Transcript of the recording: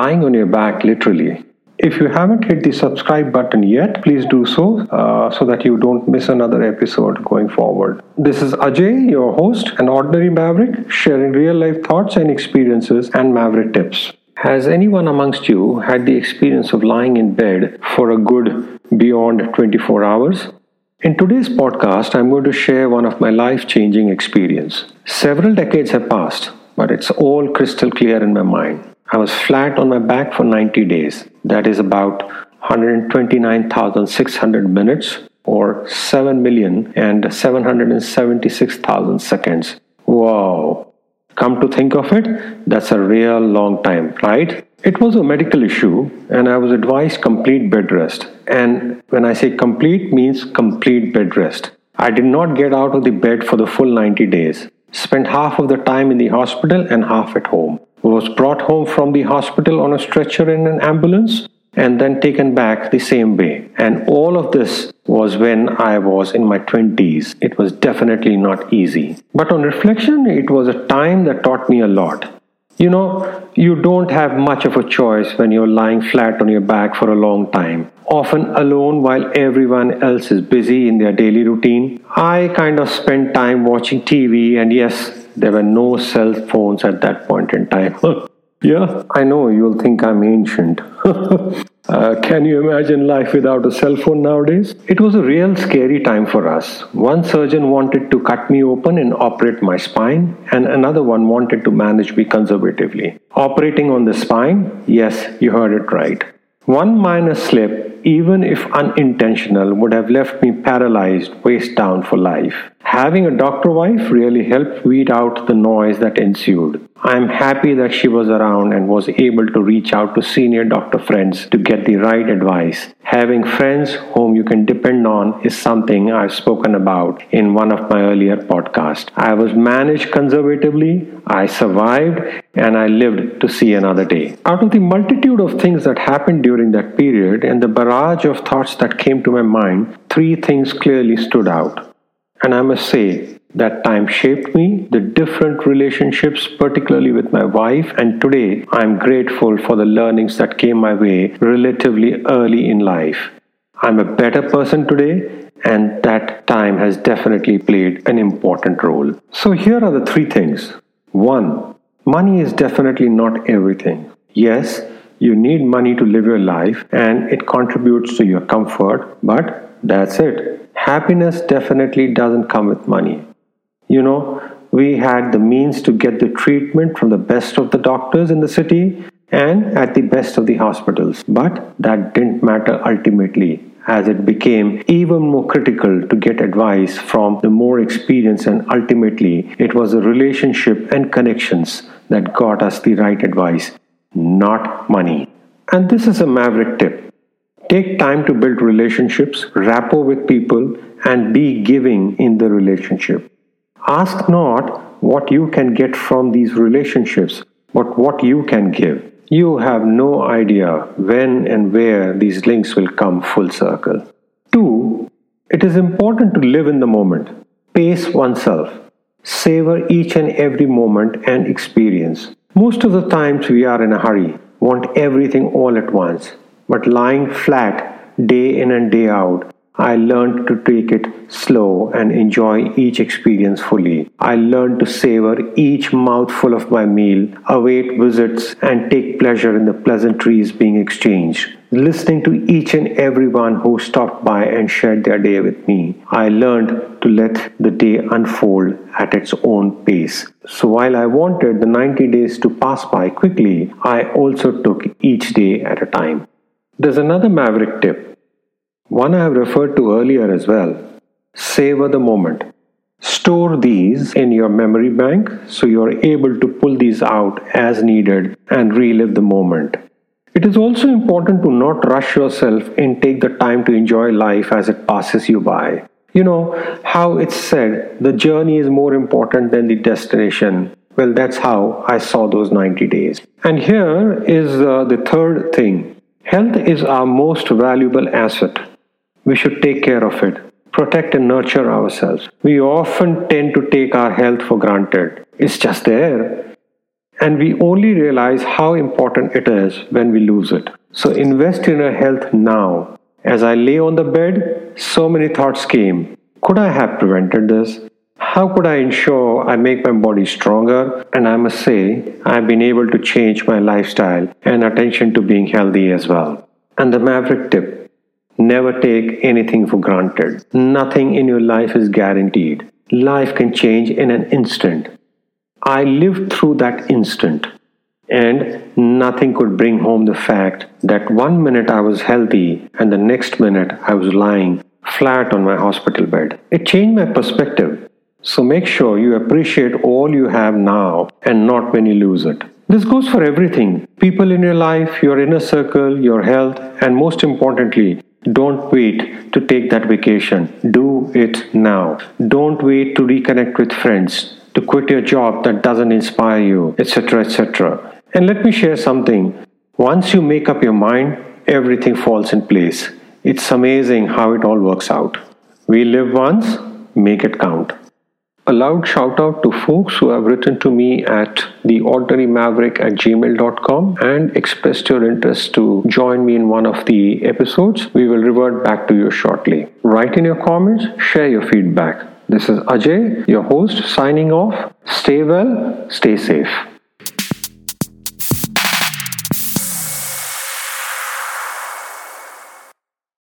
lying on your back literally. If you haven't hit the subscribe button yet, please do so uh, so that you don't miss another episode going forward. This is Ajay, your host, an ordinary maverick, sharing real life thoughts and experiences and maverick tips. Has anyone amongst you had the experience of lying in bed for a good beyond 24 hours? In today's podcast, I'm going to share one of my life changing experience. Several decades have passed, but it's all crystal clear in my mind. I was flat on my back for 90 days. That is about 129,600 minutes or 7,776,000 seconds. Wow. Come to think of it, that's a real long time, right? It was a medical issue and I was advised complete bed rest. And when I say complete means complete bed rest. I did not get out of the bed for the full 90 days. Spent half of the time in the hospital and half at home was brought home from the hospital on a stretcher in an ambulance and then taken back the same way. And all of this was when I was in my 20s. It was definitely not easy. But on reflection, it was a time that taught me a lot. You know, you don't have much of a choice when you're lying flat on your back for a long time, often alone while everyone else is busy in their daily routine. I kind of spent time watching TV, and yes, there were no cell phones at that point in time. yeah, I know you'll think I'm ancient. uh, can you imagine life without a cell phone nowadays? It was a real scary time for us. One surgeon wanted to cut me open and operate my spine, and another one wanted to manage me conservatively. Operating on the spine? Yes, you heard it right. One minor slip even if unintentional, would have left me paralyzed, waist down for life. Having a doctor wife really helped weed out the noise that ensued. I am happy that she was around and was able to reach out to senior doctor friends to get the right advice. Having friends whom you can depend on is something I've spoken about in one of my earlier podcasts. I was managed conservatively, I survived, and I lived to see another day. Out of the multitude of things that happened during that period and the barrage of thoughts that came to my mind, three things clearly stood out. And I must say, that time shaped me, the different relationships, particularly with my wife, and today I'm grateful for the learnings that came my way relatively early in life. I'm a better person today, and that time has definitely played an important role. So, here are the three things. One, money is definitely not everything. Yes, you need money to live your life and it contributes to your comfort, but that's it. Happiness definitely doesn't come with money. You know, we had the means to get the treatment from the best of the doctors in the city and at the best of the hospitals. But that didn't matter ultimately, as it became even more critical to get advice from the more experienced, and ultimately, it was the relationship and connections that got us the right advice, not money. And this is a maverick tip. Take time to build relationships, rapport with people, and be giving in the relationship. Ask not what you can get from these relationships, but what you can give. You have no idea when and where these links will come full circle. 2. It is important to live in the moment, pace oneself, savor each and every moment and experience. Most of the times we are in a hurry, want everything all at once, but lying flat day in and day out I learned to take it slow and enjoy each experience fully. I learned to savor each mouthful of my meal, await visits, and take pleasure in the pleasantries being exchanged. Listening to each and everyone who stopped by and shared their day with me, I learned to let the day unfold at its own pace. So while I wanted the 90 days to pass by quickly, I also took each day at a time. There's another maverick tip one I have referred to earlier as well. Savor the moment. Store these in your memory bank so you are able to pull these out as needed and relive the moment. It is also important to not rush yourself and take the time to enjoy life as it passes you by. You know how it's said, the journey is more important than the destination. Well, that's how I saw those 90 days. And here is uh, the third thing health is our most valuable asset. We should take care of it, protect and nurture ourselves. We often tend to take our health for granted. It's just there. and we only realize how important it is when we lose it. So invest in your health now. As I lay on the bed, so many thoughts came. Could I have prevented this? How could I ensure I make my body stronger? And I must say, I've been able to change my lifestyle and attention to being healthy as well. And the maverick tip never take anything for granted. Nothing in your life is guaranteed. Life can change in an instant. I lived through that instant, and nothing could bring home the fact that one minute I was healthy and the next minute I was lying flat on my hospital bed. It changed my perspective. So make sure you appreciate all you have now and not when you lose it. This goes for everything people in your life, your inner circle, your health, and most importantly, don't wait to take that vacation. Do it now. Don't wait to reconnect with friends, to quit your job that doesn't inspire you, etc. etc. And let me share something. Once you make up your mind, everything falls in place. It's amazing how it all works out. We live once, make it count. A loud shout out to folks who have written to me at theordinarymaverick at gmail.com and expressed your interest to join me in one of the episodes. We will revert back to you shortly. Write in your comments, share your feedback. This is Ajay, your host, signing off. Stay well, stay safe.